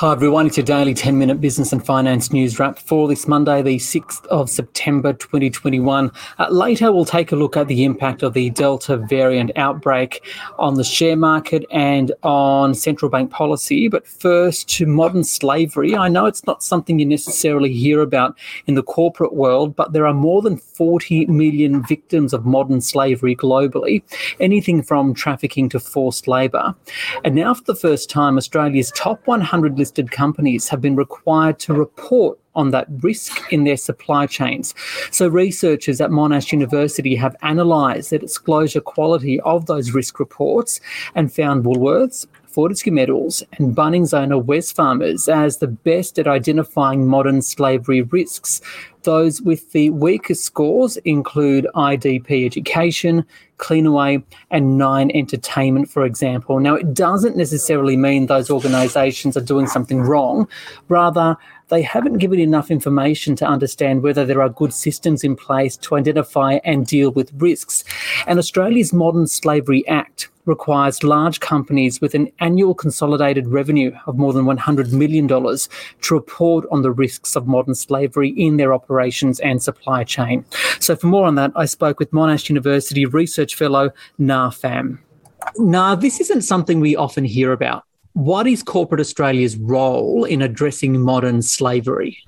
Hi everyone, it's your daily 10 minute business and finance news wrap for this Monday, the 6th of September 2021. Uh, later, we'll take a look at the impact of the Delta variant outbreak on the share market and on central bank policy. But first, to modern slavery. I know it's not something you necessarily hear about in the corporate world, but there are more than 40 million victims of modern slavery globally, anything from trafficking to forced labour. And now, for the first time, Australia's top 100 listed companies have been required to report on that risk in their supply chains. So, researchers at Monash University have analysed the disclosure quality of those risk reports and found Woolworths, Fortescue Metals, and Bunnings owner Wesfarmers as the best at identifying modern slavery risks. Those with the weakest scores include IDP Education, Cleanaway, and Nine Entertainment, for example. Now, it doesn't necessarily mean those organisations are doing something wrong. Rather, they haven't given enough information to understand whether there are good systems in place to identify and deal with risks. And Australia's Modern Slavery Act requires large companies with an annual consolidated revenue of more than $100 million to report on the risks of modern slavery in their operations and supply chain. So, for more on that, I spoke with Monash University research fellow Na Pham. Now, this isn't something we often hear about. What is corporate Australia's role in addressing modern slavery?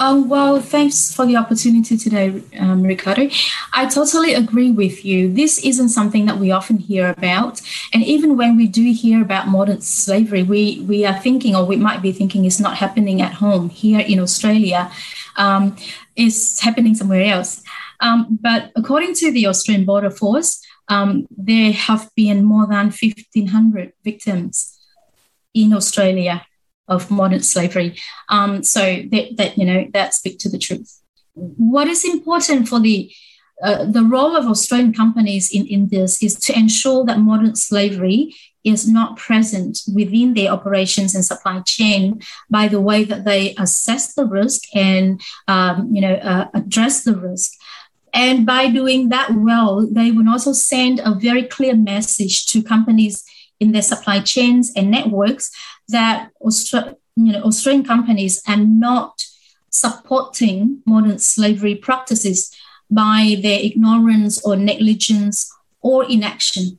Um, well, thanks for the opportunity today, um, Ricardo. I totally agree with you. This isn't something that we often hear about. And even when we do hear about modern slavery, we, we are thinking, or we might be thinking, it's not happening at home here in Australia. Um, it's happening somewhere else. Um, but according to the Australian Border Force, um, there have been more than 1,500 victims in Australia of modern slavery. Um, so that, that, you know, that speak to the truth. What is important for the uh, the role of Australian companies in, in this is to ensure that modern slavery is not present within their operations and supply chain by the way that they assess the risk and um, you know uh, address the risk and by doing that well, they will also send a very clear message to companies in their supply chains and networks that Austra- you know, Australian companies are not supporting modern slavery practices by their ignorance or negligence or inaction.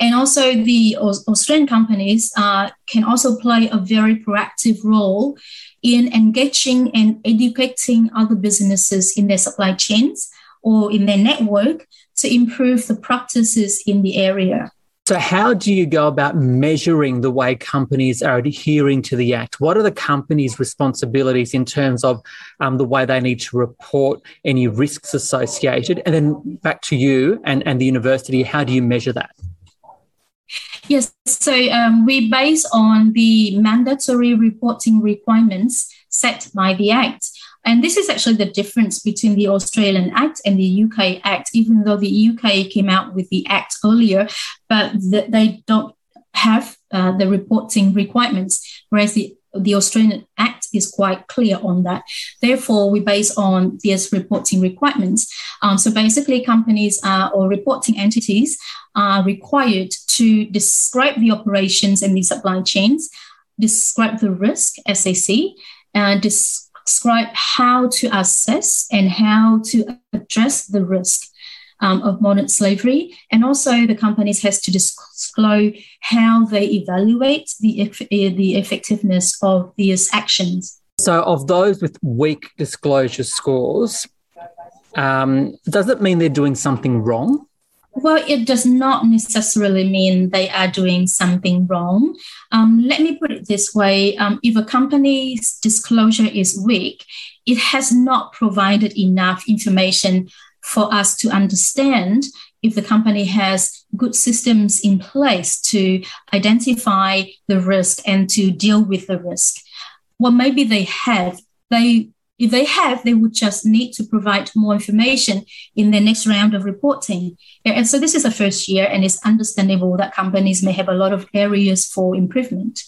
And also, the Australian companies uh, can also play a very proactive role in engaging and educating other businesses in their supply chains or in their network to improve the practices in the area. So, how do you go about measuring the way companies are adhering to the Act? What are the companies' responsibilities in terms of um, the way they need to report any risks associated? And then back to you and, and the university, how do you measure that? Yes, so um, we base on the mandatory reporting requirements set by the Act. And this is actually the difference between the Australian Act and the UK Act, even though the UK came out with the Act earlier, but the, they don't have uh, the reporting requirements, whereas the the Australian Act is quite clear on that. Therefore, we base on these reporting requirements. Um, so basically, companies uh, or reporting entities are required to describe the operations and the supply chains, describe the risk, SAC, and des- describe how to assess and how to address the risk um, of modern slavery. And also the companies has to disclose how they evaluate the, the effectiveness of these actions. So of those with weak disclosure scores, um, does it mean they're doing something wrong? Well, it does not necessarily mean they are doing something wrong. Um, let me put it this way um, if a company's disclosure is weak, it has not provided enough information for us to understand if the company has good systems in place to identify the risk and to deal with the risk. Well, maybe they have. They if they have, they would just need to provide more information in their next round of reporting. And so this is the first year, and it's understandable that companies may have a lot of areas for improvement.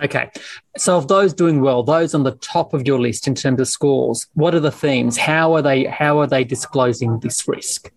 Okay. So of those doing well, those on the top of your list in terms of scores, what are the themes? How are they how are they disclosing this risk?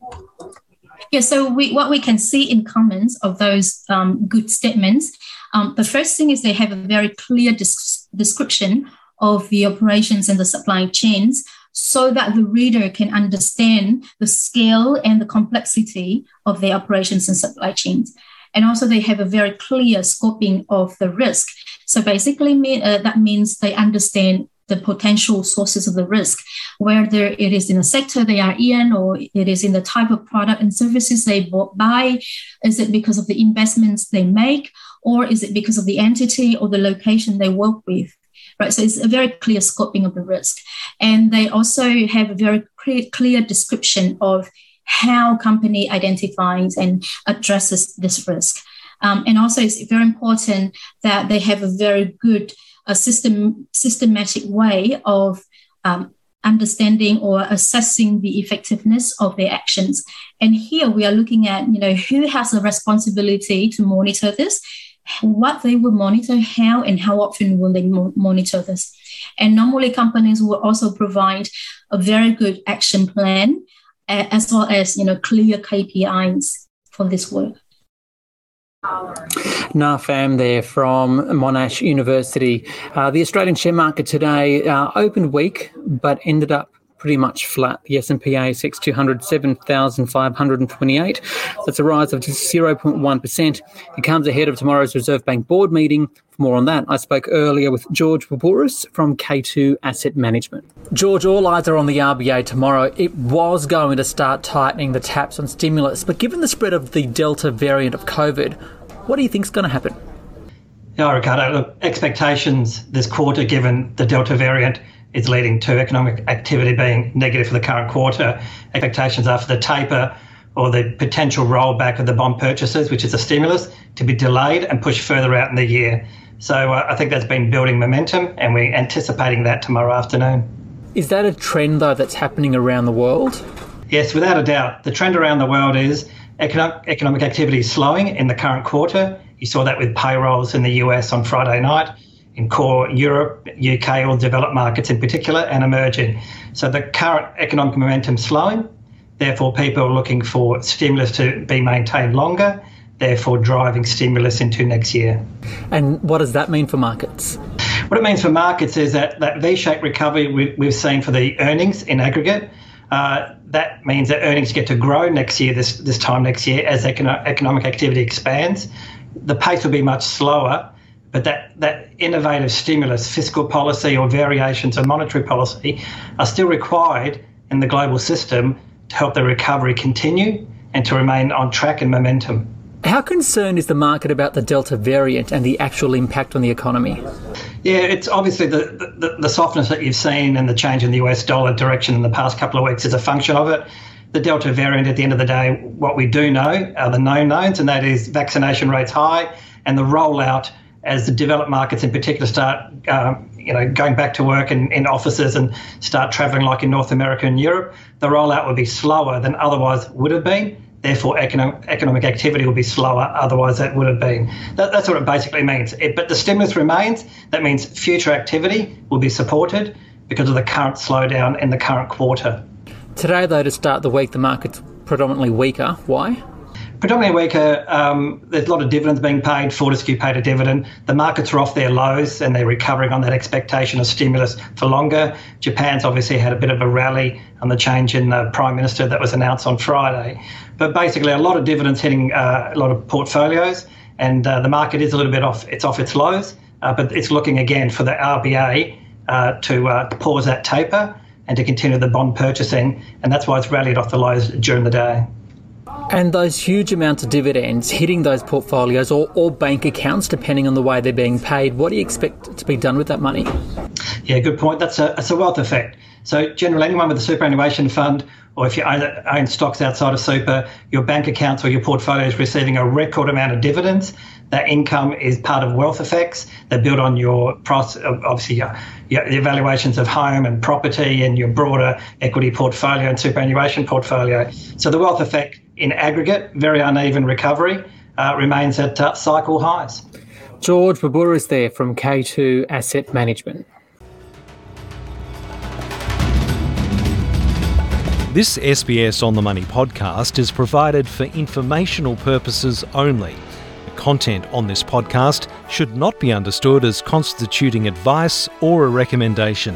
Yeah, so we, what we can see in comments of those um, good statements, um, the first thing is they have a very clear description of the operations and the supply chains so that the reader can understand the scale and the complexity of their operations and supply chains. And also, they have a very clear scoping of the risk. So, basically, uh, that means they understand the potential sources of the risk, whether it is in the sector they are in or it is in the type of product and services they buy. Is it because of the investments they make, or is it because of the entity or the location they work with? Right, so it's a very clear scoping of the risk. And they also have a very clear, description of how company identifies and addresses this risk. Um, and also, it's very important that they have a very good a system, systematic way of um, understanding or assessing the effectiveness of their actions. And here we are looking at, you know, who has the responsibility to monitor this, what they will monitor, how and how often will they mo- monitor this. And normally companies will also provide a very good action plan as well as, you know, clear KPIs for this work. Na Pham there from Monash University. Uh, the Australian share market today uh, opened weak, but ended up pretty much flat. The S&P ASX 200, 7,528. That's a rise of just 0.1%. It comes ahead of tomorrow's Reserve Bank board meeting. For more on that, I spoke earlier with George Babouris from K2 Asset Management. George, all eyes are on the RBA tomorrow. It was going to start tightening the taps on stimulus, but given the spread of the Delta variant of COVID, what do you think is going to happen? Yeah, Ricardo, look, expectations this quarter, given the Delta variant, is leading to economic activity being negative for the current quarter. Expectations are for the taper or the potential rollback of the bond purchases, which is a stimulus, to be delayed and pushed further out in the year. So uh, I think that's been building momentum, and we're anticipating that tomorrow afternoon. Is that a trend, though, that's happening around the world? Yes, without a doubt. The trend around the world is economic activity is slowing in the current quarter. You saw that with payrolls in the US on Friday night, in core Europe, UK, or developed markets in particular, and emerging. So the current economic momentum is slowing. Therefore, people are looking for stimulus to be maintained longer, therefore driving stimulus into next year. And what does that mean for markets? What it means for markets is that that V-shaped recovery we, have seen for the earnings in aggregate uh, that means that earnings get to grow next year, this, this time next year, as econo- economic activity expands. The pace will be much slower, but that, that innovative stimulus, fiscal policy, or variations of monetary policy are still required in the global system to help the recovery continue and to remain on track and momentum. How concerned is the market about the Delta variant and the actual impact on the economy? Yeah, it's obviously the, the, the, softness that you've seen and the change in the US dollar direction in the past couple of weeks is a function of it. The Delta variant, at the end of the day, what we do know are the known knowns, and that is vaccination rates high and the rollout as the developed markets in particular start, um, you know, going back to work in, in offices and start travelling like in North America and Europe, the rollout will be slower than otherwise would have been therefore economic, economic activity will be slower. Otherwise, that would have been. That, that's what it basically means. It, but the stimulus remains. That means future activity will be supported because of the current slowdown in the current quarter. Today, though, to start the week, the market's predominantly weaker. Why? Predominantly weaker. Um, there's a lot of dividends being paid. Fortescue paid a dividend. The markets are off their lows and they're recovering on that expectation of stimulus for longer. Japan's obviously had a bit of a rally on the change in the prime minister that was announced on Friday. But basically, a lot of dividends hitting uh, a lot of portfolios, and uh, the market is a little bit off. It's off its lows, uh, but it's looking again for the RBA uh, to uh, pause that taper and to continue the bond purchasing, and that's why it's rallied off the lows during the day. And those huge amounts of dividends hitting those portfolios or, or bank accounts, depending on the way they're being paid, what do you expect to be done with that money? Yeah, good point. That's a, that's a wealth effect. So, generally, anyone with a superannuation fund, or if you own, own stocks outside of super, your bank accounts or your portfolio is receiving a record amount of dividends. That income is part of wealth effects. They're built on your price, obviously, your, your, evaluations of home and property and your broader equity portfolio and superannuation portfolio. So, the wealth effect in aggregate, very uneven recovery, uh, remains at uh, cycle highs. George Babura Babouris there from K2 Asset Management. This SBS On the Money podcast is provided for informational purposes only. The content on this podcast should not be understood as constituting advice or a recommendation.